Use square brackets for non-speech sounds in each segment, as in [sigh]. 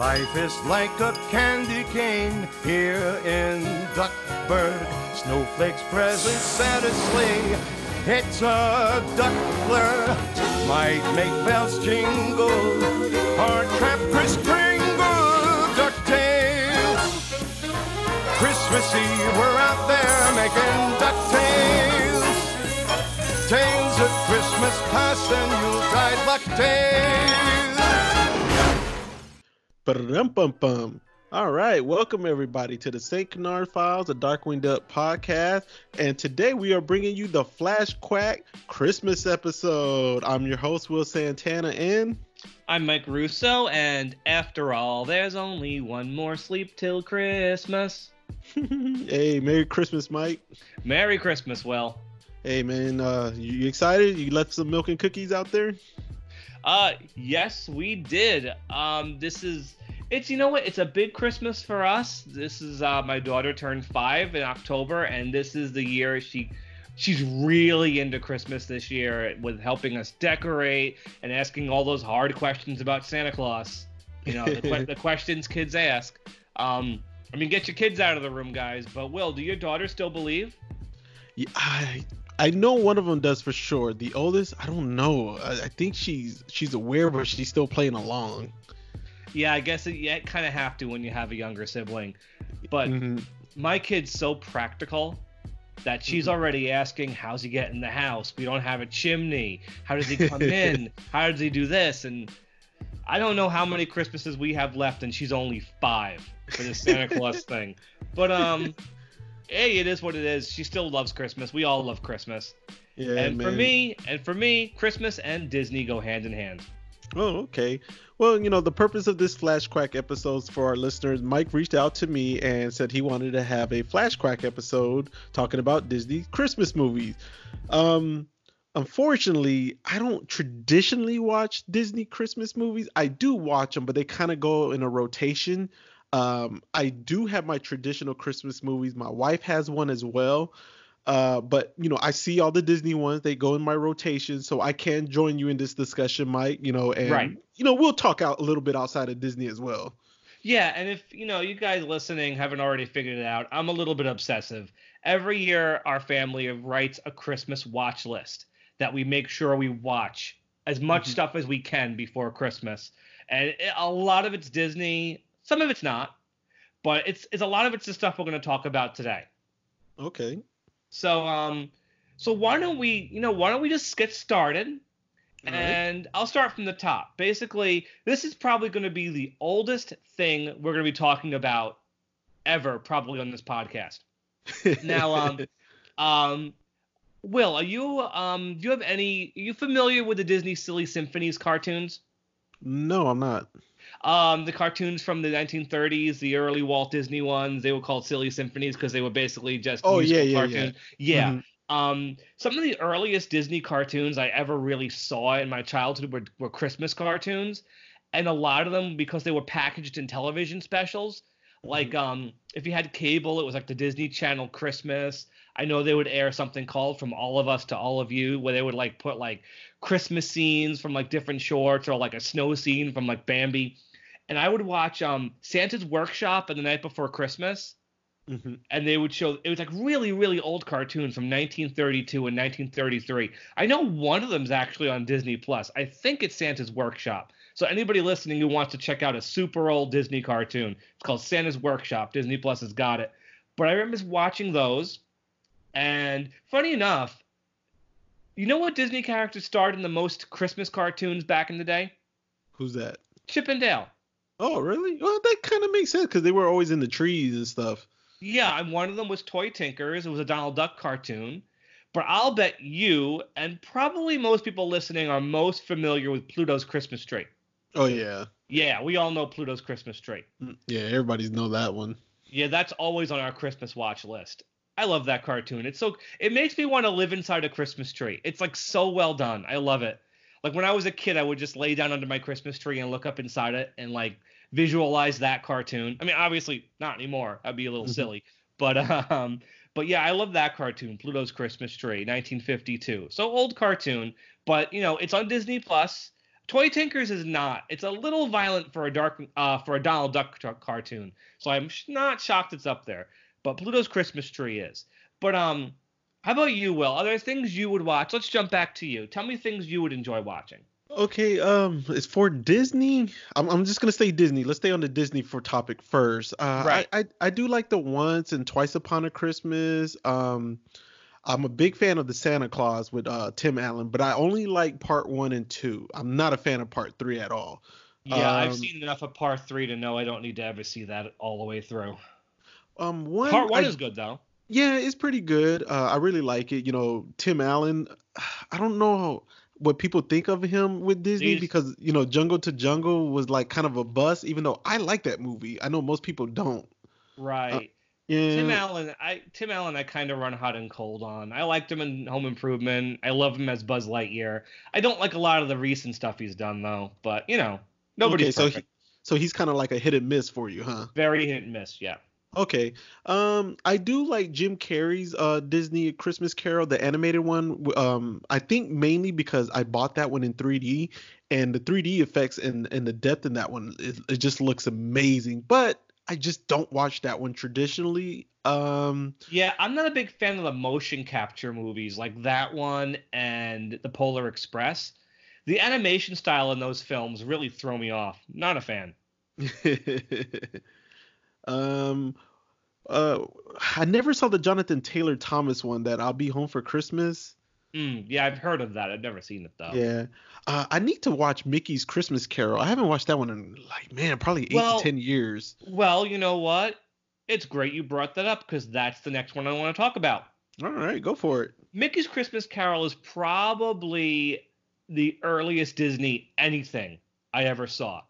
Life is like a candy cane here in Duckburg. Snowflakes present sleigh. It's a duckler. Might make bells jingle. Or trap Kris Kringle. DuckTales. Christmas Eve, we're out there making DuckTales. Tales of Christmas past and Yuletide bucktails. Ba-dum-bum-bum. All right, welcome everybody to the St. Canard Files, the Darkwing Duck podcast. And today we are bringing you the Flashquack Christmas episode. I'm your host, Will Santana, and I'm Mike Russo, and after all, there's only one more sleep till Christmas. [laughs] hey, Merry Christmas, Mike. Merry Christmas, Will. Hey, man, uh, you, you excited? You left some milk and cookies out there? Uh, yes, we did. Um, this is it's you know what? It's a big Christmas for us. This is uh, my daughter turned five in October, and this is the year she she's really into Christmas this year with helping us decorate and asking all those hard questions about Santa Claus. You know, the, [laughs] the questions kids ask. Um, I mean, get your kids out of the room, guys. But Will, do your daughter still believe? Yeah, I I know one of them does for sure. The oldest, I don't know. I, I think she's she's aware, but she's still playing along. Yeah, I guess it, yeah, kind of have to when you have a younger sibling. But mm-hmm. my kid's so practical that she's mm-hmm. already asking, "How's he get in the house? We don't have a chimney. How does he come [laughs] in? How does he do this?" And I don't know how many Christmases we have left, and she's only five for the Santa Claus [laughs] thing. But um, hey, it is what it is. She still loves Christmas. We all love Christmas. Yeah, and man. for me, and for me, Christmas and Disney go hand in hand. Oh, okay. Well, you know, the purpose of this Flashquack episodes for our listeners, Mike reached out to me and said he wanted to have a Flashquack episode talking about Disney Christmas movies. Um, unfortunately, I don't traditionally watch Disney Christmas movies. I do watch them, but they kind of go in a rotation. Um, I do have my traditional Christmas movies. My wife has one as well. Uh, but you know, I see all the Disney ones. They go in my rotation, so I can join you in this discussion, Mike. You know, and right. you know, we'll talk out a little bit outside of Disney as well. Yeah, and if you know you guys listening haven't already figured it out, I'm a little bit obsessive. Every year, our family writes a Christmas watch list that we make sure we watch as much mm-hmm. stuff as we can before Christmas, and it, a lot of it's Disney, some of it's not, but it's it's a lot of it's the stuff we're going to talk about today. Okay. So um, so why don't we, you know, why don't we just get started? And I'll start from the top. Basically, this is probably going to be the oldest thing we're going to be talking about ever, probably on this podcast. [laughs] now, um, um, Will, are you um, do you have any? Are you familiar with the Disney Silly Symphonies cartoons? No, I'm not. Um, the cartoons from the 1930s, the early Walt Disney ones, they were called Silly Symphonies because they were basically just oh yeah yeah cartoons. yeah yeah. Mm-hmm. Um, some of the earliest Disney cartoons I ever really saw in my childhood were, were Christmas cartoons, and a lot of them because they were packaged in television specials. Like mm-hmm. um, if you had cable, it was like the Disney Channel Christmas. I know they would air something called From All of Us to All of You, where they would like put like Christmas scenes from like different shorts or like a snow scene from like Bambi and I would watch um Santa's Workshop and the night before Christmas. Mm-hmm. And they would show it was like really, really old cartoons from 1932 and 1933. I know one of them's actually on Disney Plus. I think it's Santa's Workshop. So anybody listening who wants to check out a super old Disney cartoon, it's called Santa's Workshop. Disney Plus has got it. But I remember watching those, and funny enough, you know what Disney characters starred in the most Christmas cartoons back in the day? Who's that? Chip and Dale. Oh, really? Well, that kind of makes sense because they were always in the trees and stuff. Yeah, and one of them was Toy Tinkers. It was a Donald Duck cartoon. But I'll bet you and probably most people listening are most familiar with Pluto's Christmas Tree. Oh yeah. Yeah, we all know Pluto's Christmas Tree. Mm, yeah, everybody's know that one. Yeah, that's always on our Christmas watch list. I love that cartoon. It's so it makes me want to live inside a Christmas tree. It's like so well done. I love it. Like when I was a kid, I would just lay down under my Christmas tree and look up inside it and like visualize that cartoon. I mean, obviously not anymore. That'd be a little mm-hmm. silly. But [laughs] um, but yeah, I love that cartoon, Pluto's Christmas Tree, 1952. So old cartoon, but you know, it's on Disney Plus. Toy Tinkers is not. It's a little violent for a dark uh, for a Donald Duck t- cartoon, so I'm sh- not shocked it's up there. But Pluto's Christmas Tree is. But um, how about you, Will? Are there things you would watch? Let's jump back to you. Tell me things you would enjoy watching. Okay, um, it's for Disney. I'm, I'm just gonna say Disney. Let's stay on the Disney for topic first. Uh, Right. I, I I do like the Once and Twice Upon a Christmas. Um, I'm a big fan of the Santa Claus with uh Tim Allen, but I only like part one and two. I'm not a fan of part three at all. Yeah, I've Um, seen enough of Part Three to know I don't need to ever see that all the way through. Um, one Part One I- is good though. Yeah, it's pretty good. Uh, I really like it. You know, Tim Allen. [sighs] I don't know what people think of him with Disney because you know, Jungle to Jungle was like kind of a bust. Even though I like that movie, I know most people don't. Uh, right. Yeah. Tim Allen, I Tim Allen, I kind of run hot and cold on. I liked him in Home Improvement. I love him as Buzz Lightyear. I don't like a lot of the recent stuff he's done though. But you know, nobody's okay, so perfect. he, so he's kind of like a hit and miss for you, huh? Very hit and miss. Yeah. Okay. Um, I do like Jim Carrey's uh Disney Christmas Carol, the animated one. Um, I think mainly because I bought that one in 3D, and the 3D effects and and the depth in that one, it, it just looks amazing. But I just don't watch that one traditionally. Um, Yeah, I'm not a big fan of the motion capture movies like that one and The Polar Express. The animation style in those films really throw me off. Not a fan. [laughs] um, uh, I never saw the Jonathan Taylor Thomas one that I'll be home for Christmas. Mm, yeah, I've heard of that. I've never seen it though. Yeah. Uh, I need to watch Mickey's Christmas Carol. I haven't watched that one in like man, probably eight Well- to ten years. Well, you know what? It's great you brought that up because that's the next one I want to talk about. All right, go for it. Mickey's Christmas Carol is probably the earliest Disney anything I ever saw.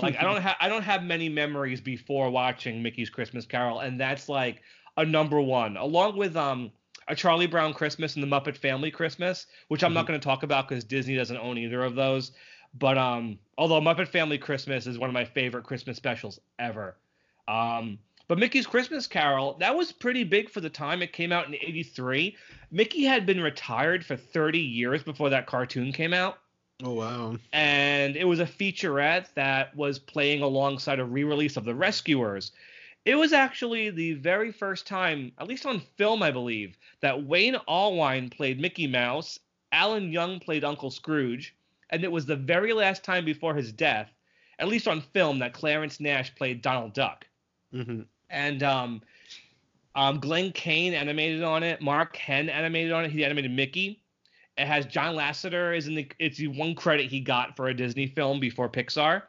Like I don't [laughs] have I don't have many memories before watching Mickey's Christmas Carol, and that's like a number one, along with um a Charlie Brown Christmas and the Muppet Family Christmas, which I'm not going to talk about because Disney doesn't own either of those. But um, although Muppet Family Christmas is one of my favorite Christmas specials ever. Um, but Mickey's Christmas Carol, that was pretty big for the time. It came out in 83. Mickey had been retired for 30 years before that cartoon came out. Oh wow. And it was a featurette that was playing alongside a re release of The Rescuers. It was actually the very first time, at least on film, I believe, that Wayne Allwine played Mickey Mouse, Alan Young played Uncle Scrooge, and it was the very last time before his death, at least on film, that Clarence Nash played Donald Duck hmm and um, um, Glen Keane animated on it. Mark Henn animated on it. He animated Mickey. It has John Lasseter is in the. It's the one credit he got for a Disney film before Pixar.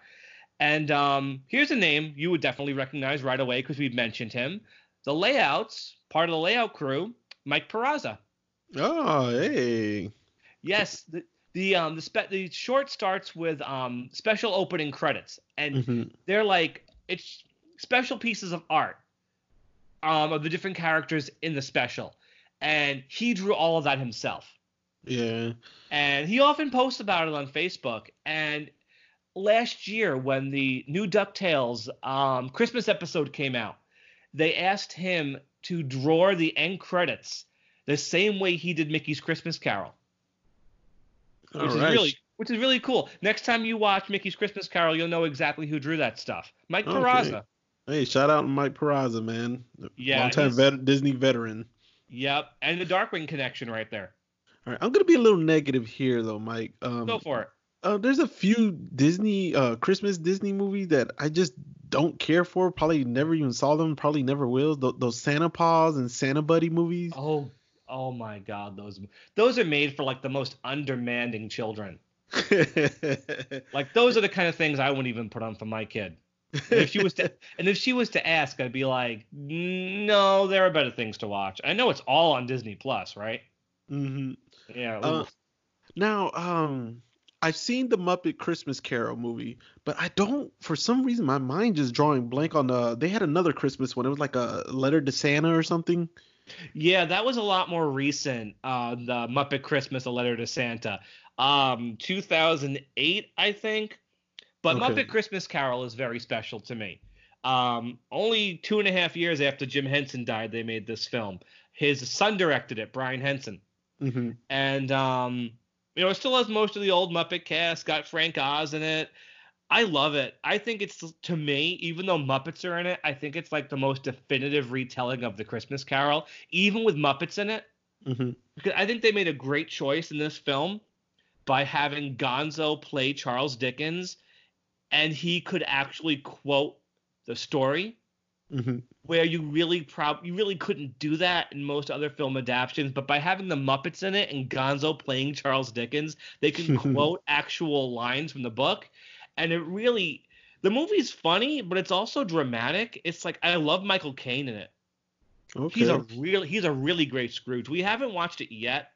And um, here's a name you would definitely recognize right away because we've mentioned him. The layouts, part of the layout crew, Mike Peraza. Oh hey. Yes, the the um the spe- the short starts with um special opening credits, and hmm they're like it's special pieces of art um, of the different characters in the special, and he drew all of that himself. Yeah. And he often posts about it on Facebook. And last year, when the new Ducktales um, Christmas episode came out, they asked him to draw the end credits the same way he did Mickey's Christmas Carol, which All is right. really which is really cool. Next time you watch Mickey's Christmas Carol, you'll know exactly who drew that stuff. Mike Okay. Peraza. Hey, shout out to Mike Peraza, man. Yeah, Long time vet- Disney veteran. Yep, and the Darkwing connection right there. All right, I'm gonna be a little negative here though, Mike. Um, Go for it. uh, there's a few Disney, uh, Christmas Disney movies that I just don't care for. Probably never even saw them. Probably never will. Th- those Santa Paws and Santa Buddy movies. Oh, oh my God, those those are made for like the most undemanding children. [laughs] Like those are the kind of things I wouldn't even put on for my kid. And if she was to, [laughs] and if she was to ask, I'd be like, no, there are better things to watch. I know it's all on Disney Plus, right? hmm Yeah. Uh. Now, um, I've seen the Muppet Christmas Carol movie, but I don't. For some reason, my mind just drawing blank on the. They had another Christmas one. It was like a letter to Santa or something. yeah, that was a lot more recent. Uh, the Muppet Christmas: A Letter to Santa, um, 2008, I think. But Okay. Muppet Christmas Carol is very special to me. Um, only two and a half years after Jim Henson died, they made this film. His son directed it, Brian Henson. Hmm and um, You know, it still has most of the old Muppet cast. Got Frank Oz in it. I love it. I think it's to me, even though Muppets are in it, I think it's like the most definitive retelling of the Christmas Carol, even with Muppets in it. hmm Because I think they made a great choice in this film by having Gonzo play Charles Dickens, and he could actually quote the story hmm where you really prob you really couldn't do that in most other film adaptations, but by having the Muppets in it and Gonzo playing Charles Dickens, they can [laughs] quote actual lines from the book, and it really the movie's funny, but it's also dramatic. It's like I love Michael Caine in it. Okay. He's a really he's a really great Scrooge. We haven't watched it yet,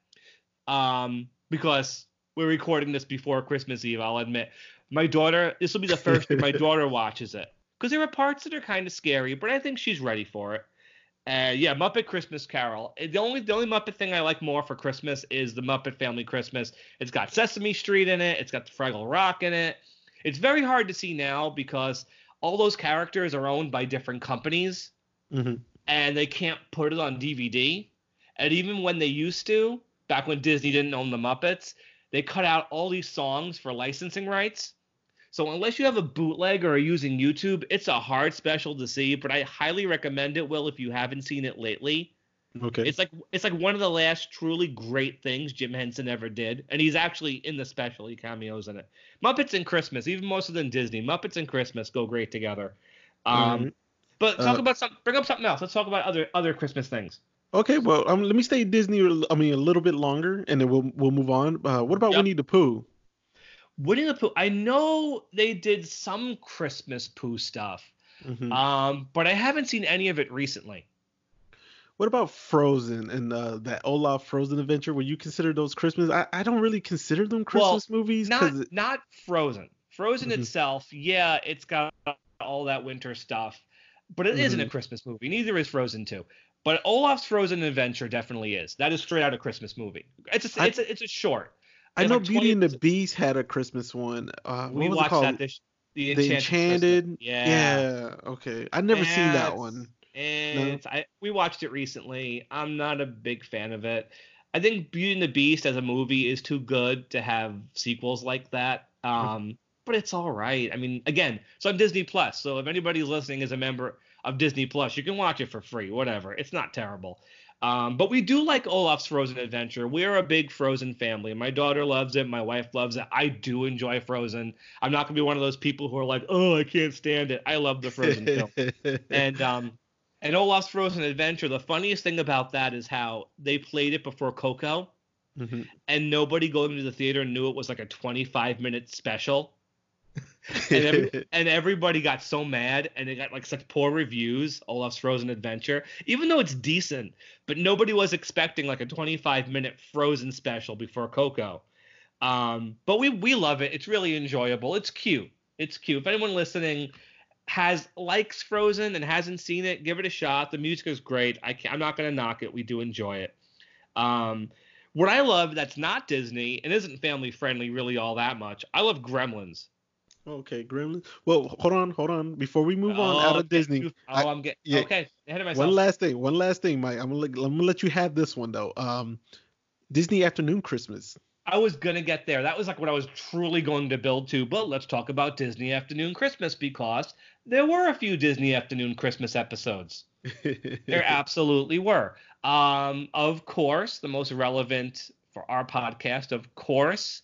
um, because we're recording this before Christmas Eve. I'll admit, my daughter. This will be the first my [laughs] daughter watches it because there are parts that are kind of scary, but I think she's ready for it. Uh, yeah, Muppet Christmas Carol. The only the only Muppet thing I like more for Christmas is the Muppet Family Christmas. It's got Sesame Street in it. It's got the Fraggle Rock in it. It's very hard to see now because all those characters are owned by different companies hmm and they can't put it on DVD. And even when they used to, back when Disney didn't own the Muppets, they cut out all these songs for licensing rights. So unless you have a bootleg or are using YouTube, it's a hard special to see, but I highly recommend it, Will, if you haven't seen it lately. Okay. It's like it's like one of the last truly great things Jim Henson ever did, and he's actually in the special. He cameos in it. Muppets and Christmas, even more so than Disney. Muppets and Christmas go great together. Um, Alright. But talk Uh, about some. Bring up something else. Let's talk about other other Christmas things. Okay, well, um, let me stay Disney. I mean, a little bit longer, and then we'll we'll move on. Uh, what about Yep. Winnie the Pooh? Winnie the Pooh. I know they did some Christmas Pooh stuff, hmm um, but I haven't seen any of it recently. What about Frozen and uh, that Olaf Frozen adventure? Would you consider those Christmas? I, I don't really consider them Well, Christmas movies Not because not Frozen. Frozen Mhm. itself, yeah, it's got all that winter stuff, but it not a. Christmas movie. Neither is Frozen 2. But Olaf's Frozen Adventure definitely is. That is straight out a Christmas movie. It's a I- it's a, it's a short. I know like Beauty and the Beast had a Christmas one. Uh, we watched that this the the Enchanted. Enchanted. Yeah. Yeah. Okay. I've never seen that one. It's I we watched it recently. I'm not a big fan of it. I think Beauty and the Beast as a movie is too good to have sequels like that. Um, but it's all right. I mean, again, it's on Disney Plus. So if anybody's listening is a member of Disney Plus, you can watch it for free. Whatever. It's not terrible. Um, but we do like Olaf's Frozen Adventure. We're a big Frozen family. My daughter loves it. My wife loves it. I do enjoy Frozen. I'm not gonna be one of those people who are like, oh, I can't stand it. I love the Frozen film [laughs] and um and Olaf's Frozen Adventure, the funniest thing about that is how they played it before Coco, Mhm. and nobody going to the theater knew it was like a 25 minute special. [laughs] And, every, [laughs] and everybody got so mad, and it got like such poor reviews. Olaf's Frozen Adventure, even though it's decent, but nobody was expecting like a 25 minute Frozen special before Coco. Um, but we we love it. It's really enjoyable. It's cute. It's cute. If anyone listening has likes Frozen and hasn't seen it, give it a shot. The music is great. I can't, I'm not gonna knock it. We do enjoy it. Um, what I love that's not Disney and isn't family friendly really all that much. I love Gremlins. Okay, Gremlins. Well, hold on, hold on. Before we move on Oh, out of. Disney, Oh, I- I'm getting yeah. okay ahead of myself. one last thing. One last thing, Mike. I'm gonna let, I'm gonna let you have this one though. Um, Disney Afternoon Christmas. I was gonna get there. That was like what I was truly going to build to. But let's talk about Disney Afternoon Christmas because there were a few Disney Afternoon Christmas episodes. [laughs] There absolutely were. Um, of course, the most relevant for our podcast, of course,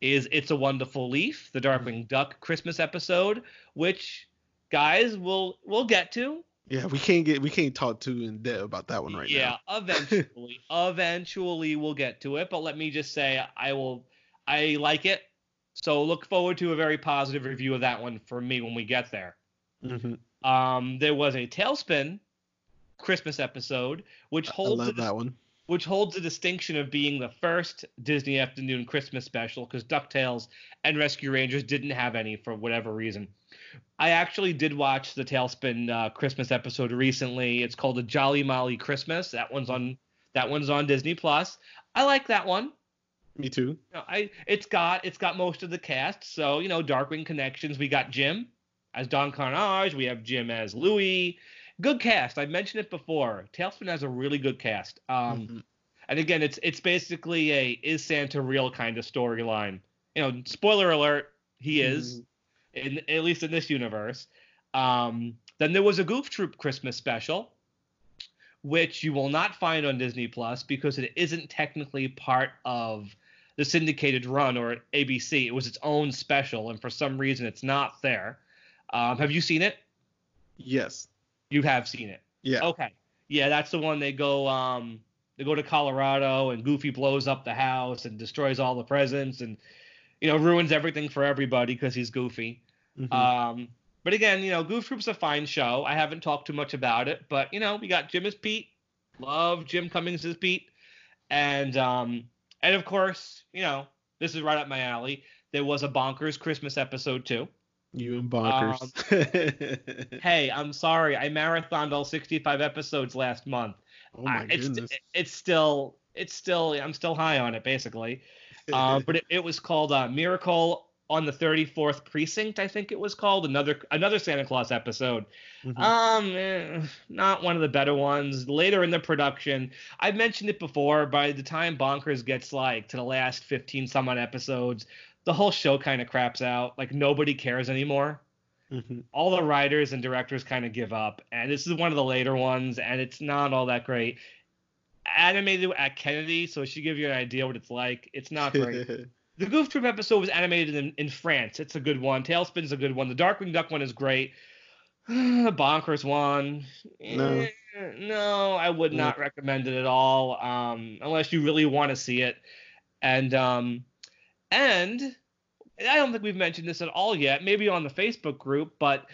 is It's a Wonderful Leaf, the Darkwing Duck Christmas episode, which guys we'll we'll get to. yeah, we can't get we can't talk too in depth about that one right yeah, now. Yeah, eventually, [laughs] eventually we'll get to it. But let me just say, I will, I like it. So look forward to a very positive review of that one for me when we get there. hmm Um, there was a Tailspin Christmas episode, which holds I love that one. Which holds the distinction of being the first Disney Afternoon Christmas special because DuckTales and Rescue Rangers didn't have any for whatever reason. I actually did watch the Tailspin uh, Christmas episode recently. It's called A Jolly Molly Christmas. That one's on that one's on Disney Plus. I like that one. Me too. You know, I it's got it's got most of the cast. So you know, Darkwing connections. We got Jim as Don Karnage. We have Jim as Louie. Good cast. I mentioned it before. Tailspin has a really good cast. Um, Mhm. And again, it's it's basically a is Santa real kind of storyline. You know, spoiler alert, he is, in at least in this universe. Um, then there was a Goof Troop Christmas special, which you will not find on Disney Plus because it isn't technically part of the syndicated run or ABC. It was its own special, and for some reason, it's not there. Um, have you seen it? Yes. You have seen it. Yeah. Okay. Yeah, that's the one they go um they go to Colorado and Goofy blows up the house and destroys all the presents and you know ruins everything for everybody because he's Goofy. Mhm. Um, but again, you know, Goof Troop's a fine show. I haven't talked too much about it, but you know, we got Jim as Pete. Love Jim Cummings as Pete, and um, and of course, you know, this is right up my alley. There was a bonkers Christmas episode too. You and Um, bonkers. [laughs] Hey, I'm sorry, I marathoned all 65 episodes last month. oh my I- it's goodness. it's still it's still I'm still high on it basically. Uh, but it, it was called uh, Miracle on the 34th Precinct, I think it was called. Another another Santa Claus episode. Mhm. Um, eh, not one of the better ones. Later in the production, I've mentioned it before. By the time Bonkers gets like to the last 15 some odd episodes, the whole show kind of craps out. Like nobody cares anymore. Mhm. All the writers and directors kind of give up, and this is one of the later ones, and it's not all that great. Animated at Kennedy, so it should give you an idea what it's like. It's not great. [laughs] The Goof Troop episode was animated in, in France. It's a good one. Tailspin's a good one. The Darkwing Duck one is great. The [sighs] Bonkers one, No. eh, no, I would No. not recommend it at all, um, unless you really want to see it. And um, and I don't think we've mentioned this at all yet. Maybe on the Facebook group, but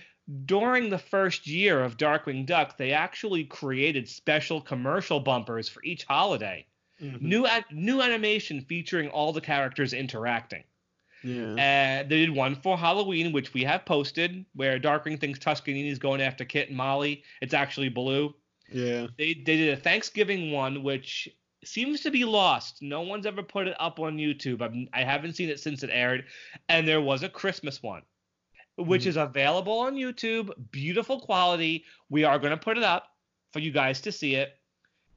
during the first year of Darkwing Duck, they actually created special commercial bumpers for each holiday Mhm. new new animation featuring all the characters interacting. yeah. And they did one for Halloween, which we have posted, where Darkwing thinks Tuskerninni's going after Kit and Molly. It's actually Baloo. yeah. They they did a Thanksgiving one, which seems to be lost. No one's ever put it up on YouTube. I've, I haven't seen it since it aired. And there was a Christmas one, which Mhm. is available on YouTube. Beautiful quality. We are going to put it up for you guys to see it.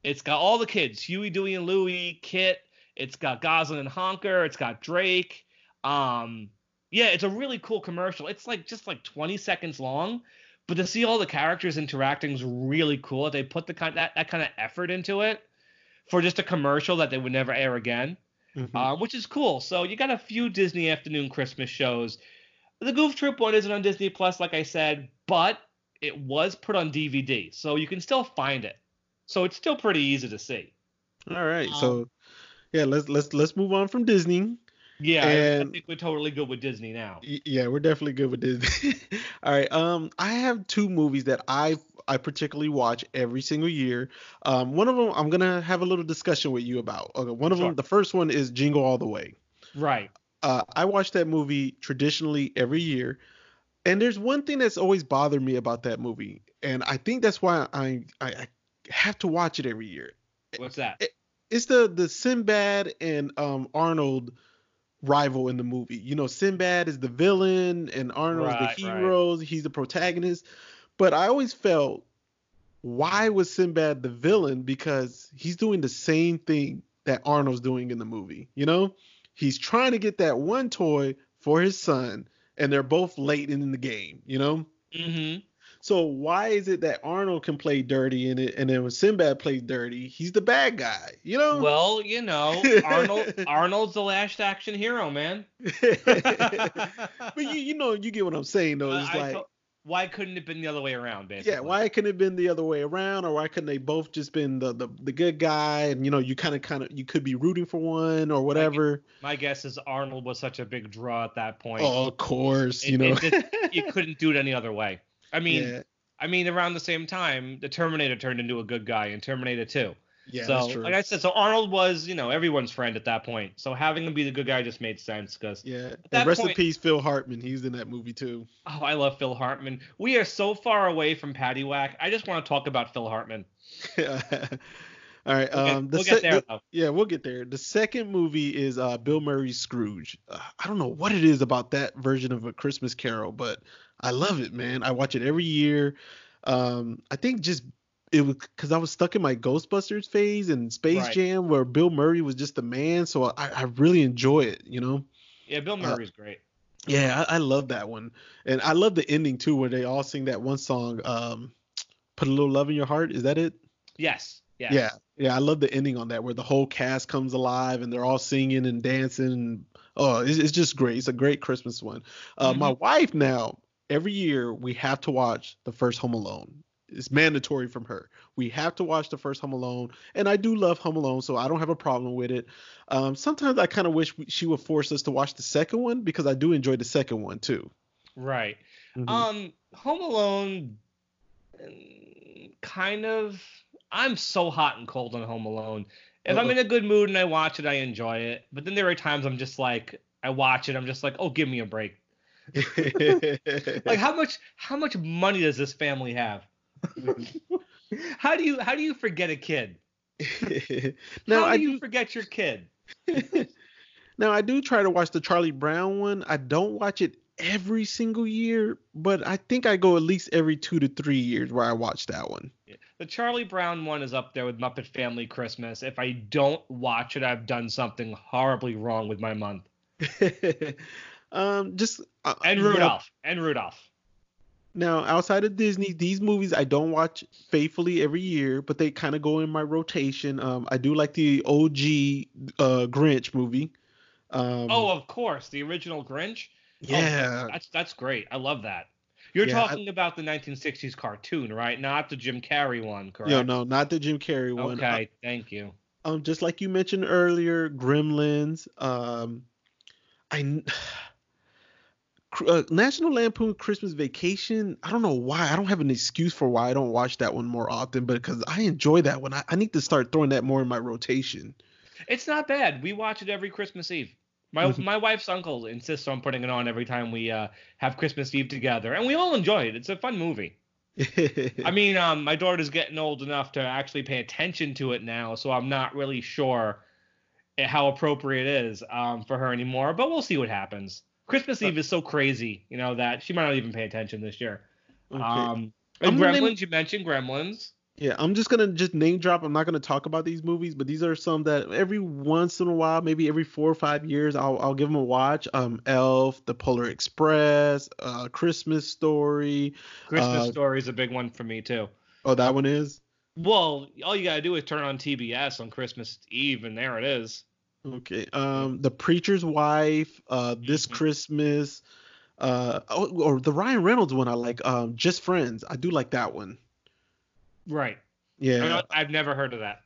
It's got all the kids Huey, Dewey, and Louie, Kit. It's got Gosalyn and Honker. It's got Drake. Um, yeah, it's a really cool commercial. It's like just like 20 seconds long, but to see all the characters interacting is really cool. They put the kind that, that kind of effort into it for just a commercial that they would never air again, Mhm. uh, which is cool. So you got a few Disney afternoon Christmas shows. The Goof Troop one isn't on Disney Plus, like I said, but it was put on DVD, so you can still find it. So it's still pretty easy to see. All right. um, so yeah, let's let's let's move on from Disney. Yeah, I- I And- think we're totally good with Disney now. Yeah, we're definitely good with Disney. [laughs] All right. Um, I have two movies that I I particularly watch every single year. Um, one of them I'm gonna have a little discussion with you about. Okay, one of Sure. them, the first one is Jingle All the Way. Right. Uh, I watch that movie traditionally every year, and there's one thing that's always bothered me about that movie, and I think that's why I I, I have to watch it every year. What's that? It's the the Sinbad and um Arnold rival in the movie. You know, Sinbad is the villain and Arnold's Right, the right. hero. He's the protagonist. But I always felt why was Sinbad the villain? Because he's doing the same thing that Arnold's doing in the movie. You know, he's trying to get that one toy for his son, and they're both late in the game. You know. Mm-hmm. So why is it that Arnold can play dirty in it, and then when Sinbad plays dirty, he's the bad guy? You know. Well, you know, Arnold [laughs] Arnold's the last action hero, man. [laughs] but you, you know, you get what I'm saying though. It's like, why couldn't it have been the other way around, basically? yeah, why couldn't it have been the other way around, or why couldn't they both just been the the, the good guy, and you know, you kind of kind of you could be rooting for one or whatever. My guess is Arnold was such a big draw at that point. Oh, of course, It- you know. it you couldn't do it any other way. I mean, yeah, I mean, around the same time, the Terminator turned into a good guy in Terminator 2. yeah, so, that's true. like I said, so Arnold was, you know, everyone's friend at that point. So having him be the good guy just made sense because, yeah, and rest in point- peace, Phil Hartman. He's in that movie too. oh, I love Phil Hartman. We are so far away from Paddywhack. I just want to talk about Phil Hartman. [laughs] All right, We'll get, um, we'll se- get there, the- Yeah, we'll get there. The second movie is uh, Bill Murray's Scrooge. Uh, I don't know what it is about that version of A Christmas Carol, but I love it, man. I watch it every year. Um, I think just it was because I was stuck in my Ghostbusters phase and Space Right. Jam where Bill Murray was just the man. So I, I really enjoy it, you know. Yeah, Bill Murray's great. Yeah, I, I love that one, and I love the ending too, where they all sing that one song. Um, Put a little love in your heart. Is that it? Yes. Yes. Yeah, yeah. I love the ending on that, where the whole cast comes alive and they're all singing and dancing. And, oh, it's, it's just great. It's a great Christmas one. Uh, My wife now, every year we have to watch the first Home Alone. It's mandatory from her. We have to watch the first Home Alone, and I do love Home Alone, so I don't have a problem with it. Um, sometimes I kind of wish she would force us to watch the second one because I do enjoy the second one too. Right. Mhm. Um, Home Alone, kind of. I'm so hot and cold on Home Alone. If I'm in a good mood and I watch it, I enjoy it. But then there are times I'm just like, I watch it, I'm just like, oh, give me a break. [laughs] Like, how much, how much money does this family have? [laughs] how do you, how do you forget a kid? now [laughs] how I do you do, forget your kid? now I do try to watch the Charlie Brown one. I don't watch it every single year, but I think I go at least every two to three years where I watch that one. The Charlie Brown one is up there with Muppet Family Christmas. If I don't watch it, I've done something horribly wrong with my month. Um, just uh, And you know, Rudolph. And Rudolph. Now, outside of Disney, these movies I don't watch faithfully every year, but they kind of go in my rotation. Um, I do like the OG uh, Grinch movie. Um, Oh, of course, the original Grinch. Oh, yeah, that's that's great. I love that. You're Yeah, I- talking about the 1960s cartoon, right? Not the Jim Carrey one, correct? no, no, not the Jim Carrey one. Okay, thank you. Uh, um, just like you mentioned earlier, Gremlins. Um, I [sighs] uh, National Lampoon Christmas Vacation. I don't know why. I don't have an excuse for why I don't watch that one more often, but because I enjoy that one, I, I need to start throwing that more in my rotation. It's not bad. We watch it every Christmas Eve. My Mhm. my wife's uncle insists on putting it on every time we uh, have Christmas Eve together, and we all enjoy it. It's a fun movie. I [laughs] mean, um, my daughter's getting old enough to actually pay attention to it now, so I'm not really sure how appropriate it is um, for her anymore. But we'll see what happens. Christmas Eve is so crazy, you know, that she might not even pay attention this year. Okay. Um, and Gremlins, name- you mentioned Gremlins. Yeah, I'm just gonna just name drop. I'm not gonna talk about these movies, but these are some that every once in a while, maybe every four or five years, I'll I'll give them a watch. Um, Elf, The Polar Express, uh, Christmas Story. Christmas Uh, Story is a big one for me too. Oh, that one is Well, all you gotta do is turn on TBS on Christmas Eve, and there it is. Okay. Um, The Preacher's Wife. Uh, This Mhm. Christmas. Uh, oh, or the Ryan Reynolds one I like. Um, Just Friends. I do like that one. Right. Yeah. don't- I've never heard of that.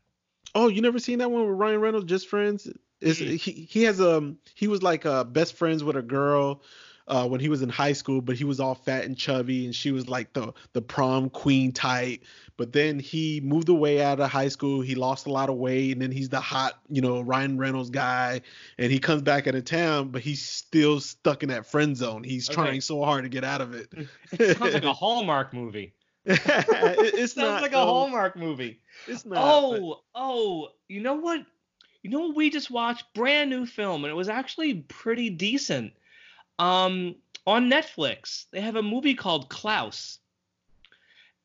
Oh, you never seen that one with Ryan Reynolds, Just Friends? Is Mm-mm. he he has um he was like uh best friends with a girl uh when he was in high school, but he was all fat and chubby and she was like the the prom queen type. But then he moved away out of high school, he lost a lot of weight, and then he's the hot, you know, Ryan Reynolds guy, and he comes back into town, but he's still stuck in that friend zone. He's Okay. trying so hard to get out of it. It sounds like a Hallmark movie. [laughs] It- it's [laughs] Sounds not like a no, Hallmark movie. It's not. but- Oh, oh, you know what? You know what we just watched? Brand new film, and it was actually pretty decent. Um, on Netflix, they have a movie called Klaus.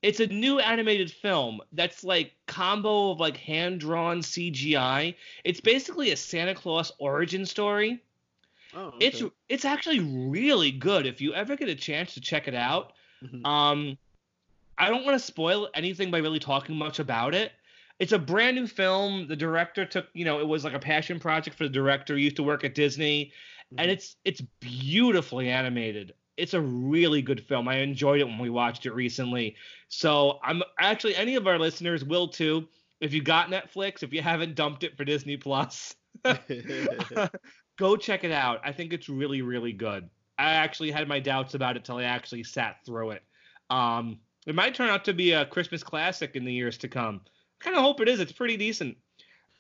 It's a new animated film that's like combo of like hand drawn CGI. It's basically a Santa Claus origin story. Oh, It's okay. it's actually really good. If you ever get a chance to check it out, Mhm. um, I don't want to spoil anything by really talking much about it. It's a brand new film. The director took, you know, it was like a passion project for the director. He used to work at Disney, and Mhm. it's it's beautifully animated. It's a really good film. I enjoyed it when we watched it recently. So I'm actually any of our listeners will too. If you got Netflix, if you haven't dumped it for Disney Plus, [laughs] go check it out. I think it's really, really good. I actually had my doubts about it till I actually sat through it. Um, it might turn out to be a Christmas classic in the years to come. Kind of hope it is. It's pretty decent.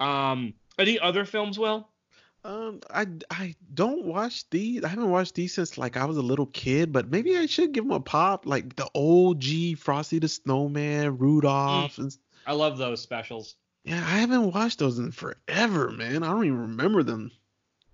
Um, any other films, Will? Um, I I don't watch these. I haven't watched these since like I was a little kid, but maybe I should give them a pop. Like the OG Frosty the Snowman, Rudolph, and I love those specials. yeah, I haven't watched those in forever, man. I don't even remember them.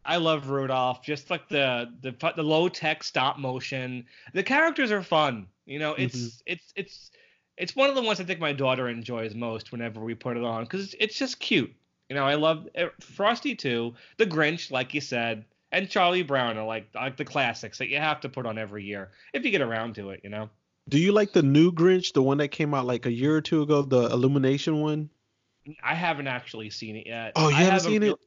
I love Rudolph. Just like the the the low tech stop motion. The characters are fun. You know, it's it's it's it's one of the ones I think my daughter enjoys most whenever we put it on because it's, it's just cute. You know, I love uh, Frosty too, The Grinch, like you said, and Charlie Brown are like like the classics that you have to put on every year if you get around to it. You know. Do you like the new Grinch, the one that came out like a year or two ago, the Illumination one? I haven't actually seen it yet. Oh, you haven't have seen real- it?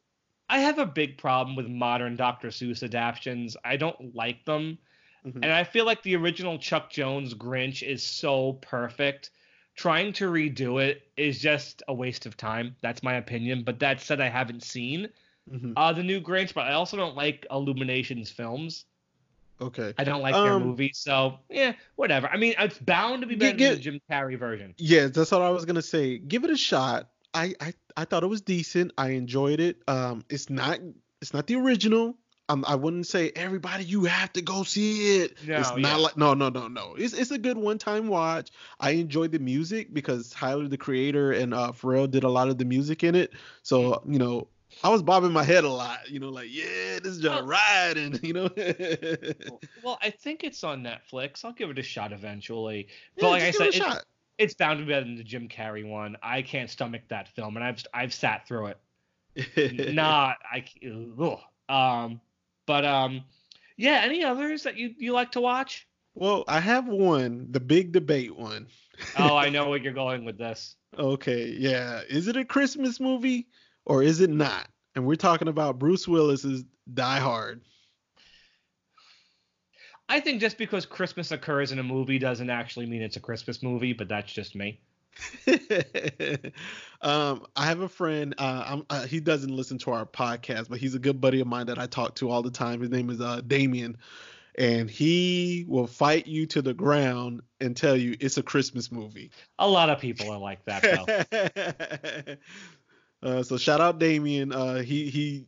I have a big problem with modern Dr. Seuss adaptations. I don't like them. Mhm. And I feel like the original Chuck Jones Grinch is so perfect. Trying to redo it is just a waste of time. That's my opinion. But that said, I haven't seen Mhm. uh, the new Grinch, but I also don't like Illumination's films. Okay. I don't like their Um, movies. So, yeah, whatever. I mean, it's bound to be better get- than the Jim Carrey version. Yeah, that's what I was gonna say. Give it a shot. I I, I thought it was decent. I enjoyed it. Um, it's not it's not the original. Um, I wouldn't say everybody you have to go see it. No, it's not yeah. like no no no no. It's it's a good one time watch. I enjoyed the music because Tyler the creator and uh Pharrell did a lot of the music in it. So you know. I was bobbing my head a lot, you know, like yeah, this is just Oh. riding, [laughs] you know. Well, I think it's on Netflix. I'll give it a shot eventually. But Yeah, like I said, it a it- shot. it's bound to be better than the Jim Carrey one. I can't stomach that film, and I've I've sat through it. [laughs] Not I. Ugh. Um, but um, yeah. Any others that you you like to watch? Well, I have one, the big debate one. Oh, I [laughs] know where you're going with this. Okay, yeah. Is it a Christmas movie or is it not? And we're talking about Bruce Willis's Die Hard. I think just because Christmas occurs in a movie doesn't actually mean it's a Christmas movie, but that's just me. [laughs] um, I have a friend. Uh, I'm, uh, he doesn't listen to our podcast, but he's a good buddy of mine that I talk to all the time. His name is uh, Damien, and he will fight you to the ground and tell you it's a Christmas movie. A lot of people are like that though. [laughs] uh, so shout out Damien. Uh, he he.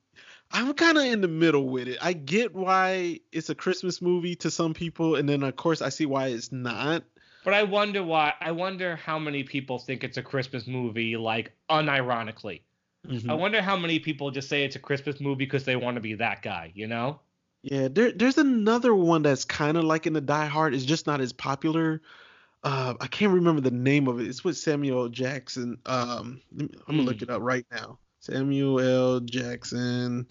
I'm kind of in the middle with it. I get why it's a Christmas movie to some people, and then of course I see why it's not. But I wonder why. I wonder how many people think it's a Christmas movie, like unironically. I wonder how many people just say it's a Christmas movie because they want to be that guy, you know? Yeah, there, there's another one that's kind of like in the Die Hard. It's just not as popular. Uh, I can't remember the name of it. It's with Samuel Jackson. Um, I'm gonna look Hmm. it up right now. Samuel L. Jackson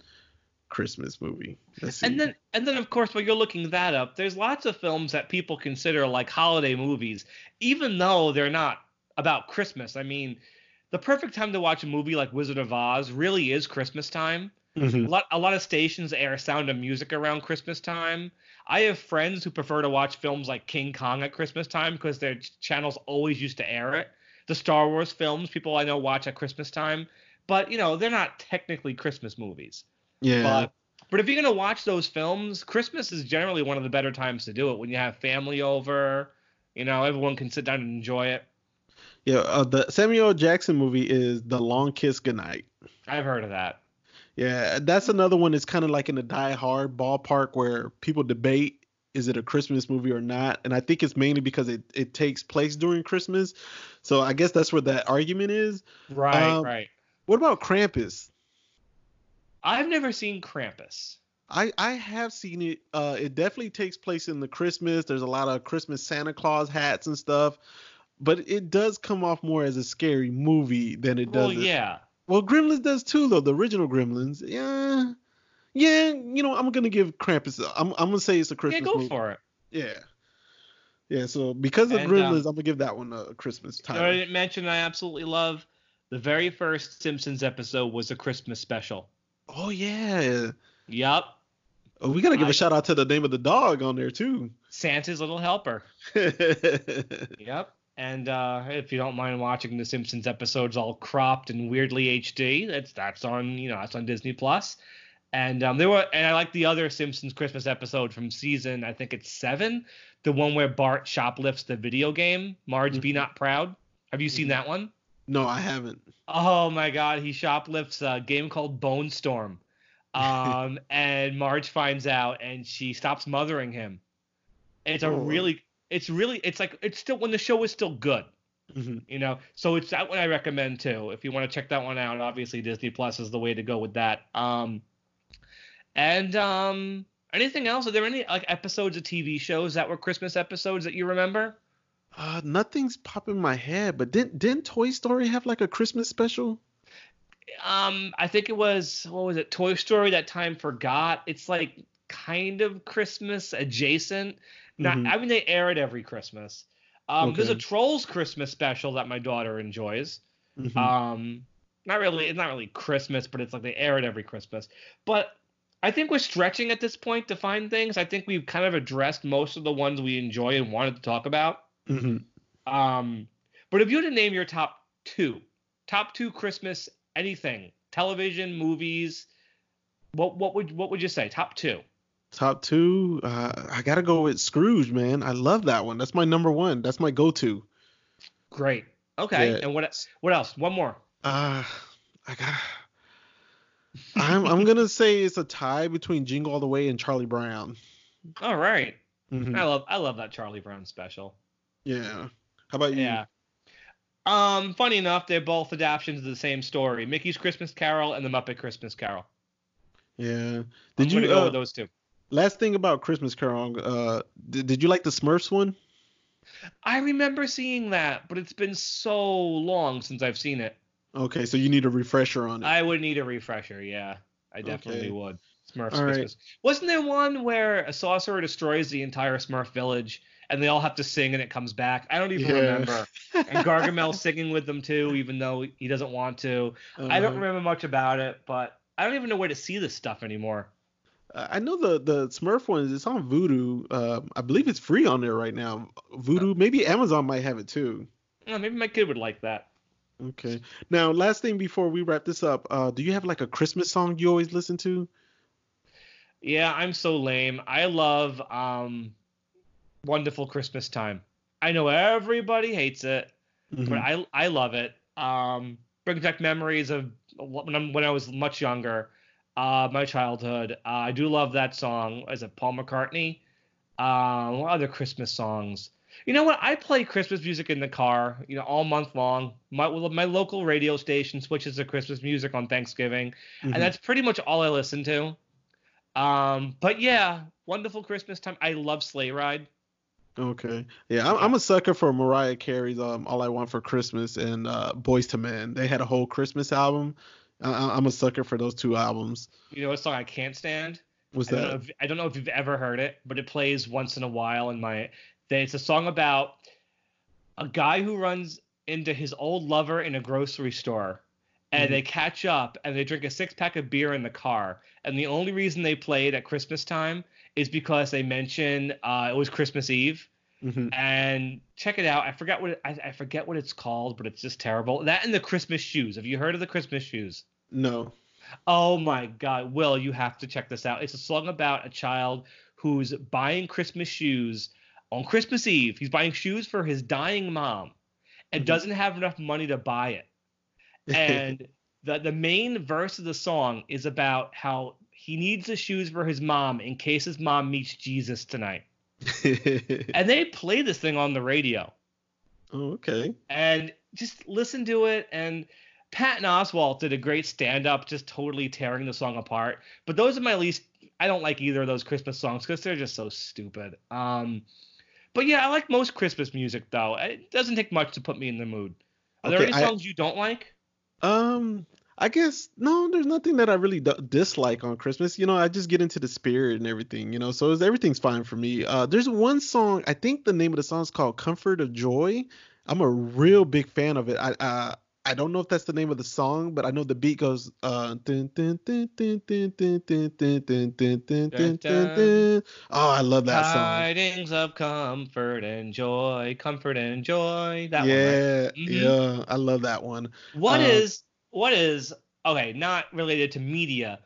Christmas movie. And then, and then, of course, while you're looking that up, there's lots of films that people consider like holiday movies, even though they're not about Christmas. I mean, the perfect time to watch a movie like Wizard of Oz really is Christmas time. Mhm. A lot, a lot of stations air Sound of Music around Christmas time. I have friends who prefer to watch films like King Kong at Christmas time because their ch- channels always used to air it. The Star Wars films, people I know watch at Christmas time, but you know they're not technically Christmas movies. Yeah. But but if you're gonna watch those films, Christmas is generally one of the better times to do it when you have family over. You know, everyone can sit down and enjoy it. Yeah, uh, the Samuel Jackson movie is The Long Kiss Goodnight. I've heard of that. Yeah, that's another one that's kind of like in the Die Hard ballpark where people debate is it a Christmas movie or not, and I think it's mainly because it it takes place during Christmas. So I guess that's where that argument is. Right, Um, right. What about Krampus? I've never seen Krampus. I I have seen it. Uh, it definitely takes place in the Christmas. There's a lot of Christmas Santa Claus hats and stuff, but it does come off more as a scary movie than it does. Well, yeah. Well, Gremlins does too, though. The original Gremlins, yeah, yeah. You know, I'm gonna give Krampus. I'm I'm gonna say it's a Christmas. Yeah, go movie. for it. Yeah, yeah. So because of And, Gremlins, um, I'm gonna give that one a Christmas know I didn't mention I absolutely love? The very first Simpsons episode was a Christmas special. Oh yeah. Yup. Oh, we gotta give I- a shout out to the name of the dog on there too. Santa's Little Helper. [laughs] Yep. And uh, if you don't mind watching the Simpsons episodes all cropped and weirdly HD, that's that's on you know that's on Disney Plus. And um, there were and I like the other Simpsons Christmas episode from season I think it's seven, the one where Bart shoplifts the video game Marge Be Mhm. Not Proud. Have you seen Mhm. that one? No, I haven't. Oh my God, he shoplifts a game called Bone Storm. [laughs] Um, and Marge finds out and she stops mothering him. It's a Oh. really, it's really, it's like it's still when the show is still good Mhm. you know so it's that one i recommend too if you want to check that one out obviously disney plus is the way to go with that um and um anything else are there any like episodes of tv shows that were christmas episodes that you remember Uh, nothing's popping in my head, but didn't didn't Toy Story have like a Christmas special? Um, I think it was what was it? Toy Story that time forgot. It's like kind of Christmas adjacent. Not, Mhm. I mean, they air it every Christmas. Um, there's a Trolls Christmas special that my daughter enjoys. Mhm. Um, not really, it's not really Christmas, but it's like they air it every Christmas. But I think we're stretching at this point to find things. I think we've kind of addressed most of the ones we enjoy and wanted to talk about. Mhm. Um, but if you had to name your top two, top two Christmas anything, television, movies, what what would what would you say? Top two. Top two, uh, I gotta go with Scrooge, man. I love that one. That's my number one. That's my go-to. Great. Okay. Yeah. And what else? what else? One more. Uh, I got. I'm I'm gonna [laughs] say it's a tie between Jingle All the Way and Charlie Brown. All right. Mhm. I love I love that Charlie Brown special. Yeah. How about you? Yeah. Um, funny enough, they're both adaptations of the same story: Mickey's Christmas Carol and the Muppet Christmas Carol. Yeah. I'm Did you gonna go uh, with those two? last thing about Christmas Carol? Uh, did, did you like the Smurfs one? I remember seeing that, but it's been so long since I've seen it. Okay, so you need a refresher on it. I would need a refresher. Yeah, I definitely Okay. would. Smurfs All right. Christmas. Wasn't there one where a sorcerer destroys the entire Smurf village and they all have to sing and it comes back? I don't even Yeah. remember. [laughs] And Gargamel singing with them too, even though he doesn't want to. I don't Uh-huh. remember much about it, but I don't even know where to see this stuff anymore. Uh, I know the the Smurf one. It's on Vudu. Uh, I believe it's free on there right now. Vudu. Maybe Amazon might have it too. Oh, maybe my kid would like that. Okay. Now, last thing before we wrap this up, uh, do you have like a Christmas song you always listen to? Yeah, I'm so lame. I love um, Wonderful Christmas Time. I know everybody hates it, Mhm. but I I love it. Um, brings back memories of when I'm when I was much younger, uh, my childhood. Uh, I do love that song. Is it Paul McCartney? Uh, what other Christmas songs? You know what? I play Christmas music in the car, you know, all month long. My my local radio station switches to Christmas music on Thanksgiving, Mhm. and that's pretty much all I listen to. Um, but yeah, wonderful Christmas time. I love Sleigh Ride. Okay. Yeah, I'm, I'm a sucker for Mariah Carey's um, "All I Want for Christmas" and uh, "Boyz II Men." They had a whole Christmas album. I, I'm a sucker for those two albums. You know what song I can't stand? Was I don't, that? if, I don't know if you've ever heard it, but it plays once in a while in my. It's a song about a guy who runs into his old lover in a grocery store, and Mhm. they catch up and they drink a six pack of beer in the car. And the only reason they played at Christmas time is because they mention uh, it was Christmas Eve. Mhm. And check it out. I forgot what it, I, I forget what it's called, but it's just terrible. That and the Christmas shoes. Have you heard of the Christmas shoes? No. Oh my God, Will, you have to check this out. It's a song about a child who's buying Christmas shoes on Christmas Eve. He's buying shoes for his dying mom and Mhm. doesn't have enough money to buy it. And [laughs] the the main verse of the song is about how he needs the shoes for his mom in case his mom meets Jesus tonight. [laughs] And they play this thing on the radio. oh, okay. and just listen to it and Patton Oswalt did a great stand up just totally tearing the song apart but those are my least I don't like either of those Christmas songs because they're just so stupid um but yeah I like most Christmas music though it doesn't take much to put me in the mood are there Okay, any I- songs you don't like Um, I guess no. There's nothing that I really d- dislike on Christmas. You know, I just get into the spirit and everything. You know, so everything's fine for me. Uh, there's one song. I think the name of the song is called "Comfort of Joy." I'm a real big fan of it. I uh, I don't know if that's the name of the song, but I know the beat goes Oh, I love that song. Tidings of comfort and joy, comfort and joy. That yeah, Yeah, I love that one. What is, what is? okay, not related to media.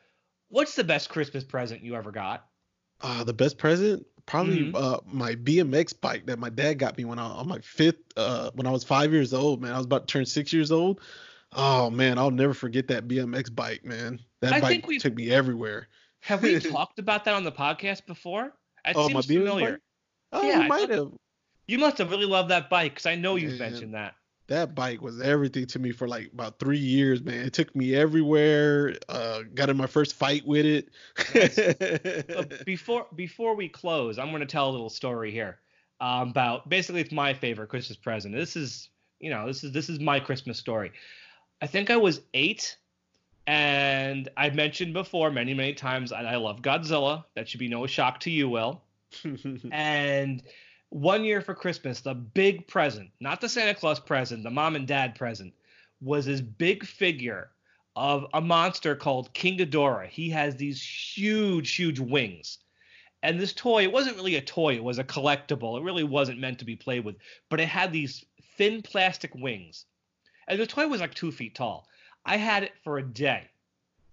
What's the best Christmas present you ever got? Uh, the best present, probably Mhm. uh my BMX bike that my dad got me when I on my fifth uh when I was five years old. Man, I was about to turn six years old. Oh man, I'll never forget that BMX bike, man. That I bike took me everywhere. Have we [laughs] talked about that on the podcast before? It Oh, my seems BMX familiar. bike? Oh, Yeah, might have. You must have really loved that bike because I know you've Yeah. mentioned that. That bike was everything to me for like about three years, man. It took me everywhere. Uh, got in my first fight with it. [laughs] before before we close, I'm going to tell a little story here. um, about basically it's my favorite Christmas present. This is you know this is this is my Christmas story. I think I was eight, and I've mentioned before many many times that I love Godzilla. That should be no shock to you, Will. [laughs] and one year for Christmas, the big present, not the Santa Claus present, the mom and dad present, was this big figure of a monster called King Ghidorah. He has these huge, huge wings. And this toy, it wasn't really a toy, it was a collectible. It really wasn't meant to be played with, but it had these thin plastic wings. And the toy was like two feet tall. I had it for a day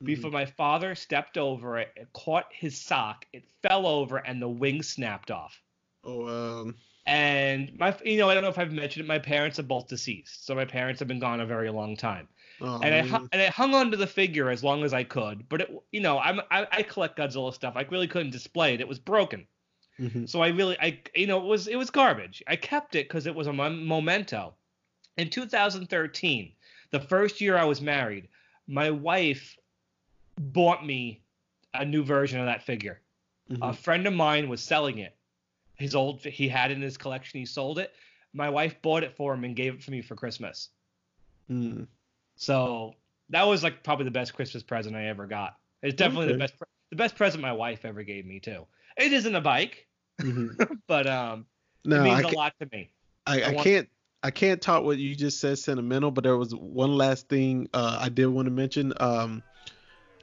before mm-hmm. my father stepped over it, it caught his sock, it fell over, and the wing snapped off. Oh, um. And my, you know, I don't know if I've mentioned it. My parents are both deceased, so my parents have been gone a very long time. Oh, and I and I hung on to the figure as long as I could, but it, you know, I'm I, I collect Godzilla stuff. I really couldn't display it; it was broken. Mm-hmm. So I really, I you know, it was it was garbage. I kept it because it was a memento. In 2013, the first year I was married, my wife bought me a new version of that figure. Mm-hmm. A friend of mine was selling it, his old he had in his collection. He sold it. My wife bought it for him and gave it to me for Christmas. Mm. So that was like probably the best Christmas present I ever got. It's definitely okay. the best the best present my wife ever gave me too. It isn't a bike, mm-hmm. [laughs] but um, no, it means a lot to me. I, I, I can't I can't talk what you just said sentimental, but there was one last thing uh, I did want to mention. Um,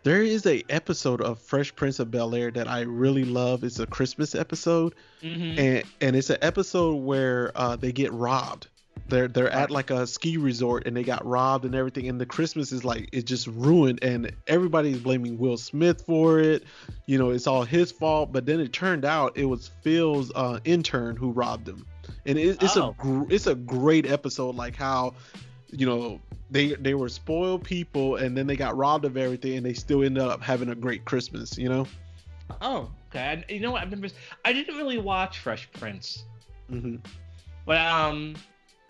there is a episode of Fresh Prince of Bel Air that I really love. It's a Christmas episode, mm-hmm. and and it's an episode where uh, they get robbed. They're they're at like a ski resort and they got robbed and everything, and the Christmas is like it's just ruined, and everybody's blaming Will Smith for it. You know, it's all his fault. But then it turned out it was Phil's uh, intern who robbed him, and it, it's oh. a it's a great episode. Like how you know they they were spoiled people and then they got robbed of everything and they still ended up having a great christmas you know? Oh okay. I, you know what? I've never i didn't really watch fresh prince. Mm-hmm. but um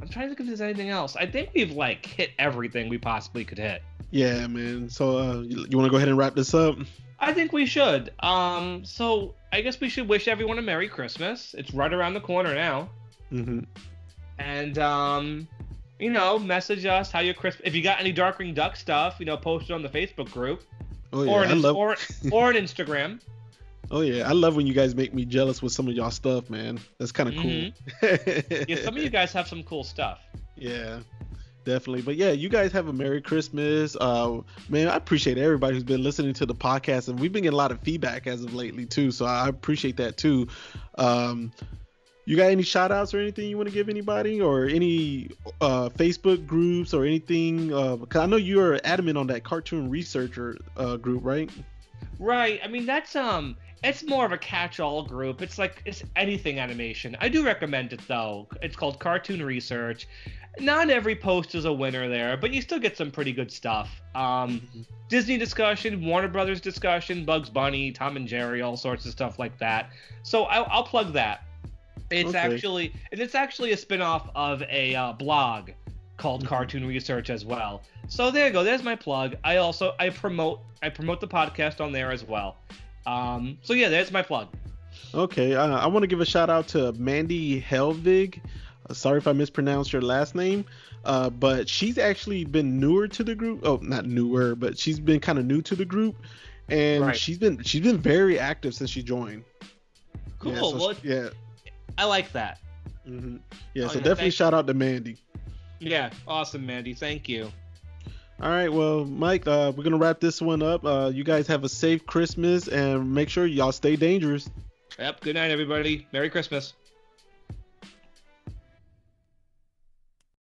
i'm trying to think if there's anything else. I think we've like hit everything we possibly could hit. Yeah man. So uh you, you want to go ahead and wrap this up? I think we should. Um so i guess we should wish everyone a merry christmas. It's right around the corner now. Mm-hmm. and um you know, message us how your Christmas. If you got any Darkwing Duck stuff, you know, post it on the Facebook group. Oh yeah, or an, love... or, or an Instagram. [laughs] Oh yeah, I love when you guys make me jealous with some of y'all stuff, man. That's kind of mm-hmm. cool. [laughs] yeah, some of you guys have some cool stuff. Yeah, definitely. But yeah, you guys have a Merry Christmas. Uh, man, I appreciate everybody who's been listening to the podcast, and we've been getting a lot of feedback as of lately too. So I appreciate that too. Um, you got any shout outs or anything you want to give anybody? Or any uh, facebook groups or anything uh, because i know you're adamant on that cartoon researcher uh, group right? Right. I mean that's um it's more of a catch-all group. It's like it's anything animation. I do recommend it though. It's called cartoon research. Not every post is a winner there but you still get some pretty good stuff. Um, mm-hmm. disney discussion warner brothers discussion bugs bunny tom and jerry all sorts of stuff like that. So I'll, I'll plug that it's okay. actually it's actually a spin-off of a uh, blog called mm-hmm. Cartoon Research as well. So there you go. There's my plug. I also I promote I promote the podcast on there as well. Um, so yeah, there's my plug. Okay, uh, I want to give a shout out to Mandy Helvig. Uh, sorry if I mispronounced your last name, uh, but she's actually been newer to the group. Oh, not newer, but she's been kind of new to the group, and right. she's been she's been very active since she joined. Cool. Yeah, so well, she, yeah, I like that. Mm-hmm. Yeah, oh, so yeah, definitely shout out to Mandy. Yeah, awesome, Mandy. Thank you. All right, well, Mike, uh, we're gonna wrap this one up. Uh, you guys have a safe Christmas and make sure y'all stay dangerous. Yep. Good night, everybody. Merry Christmas.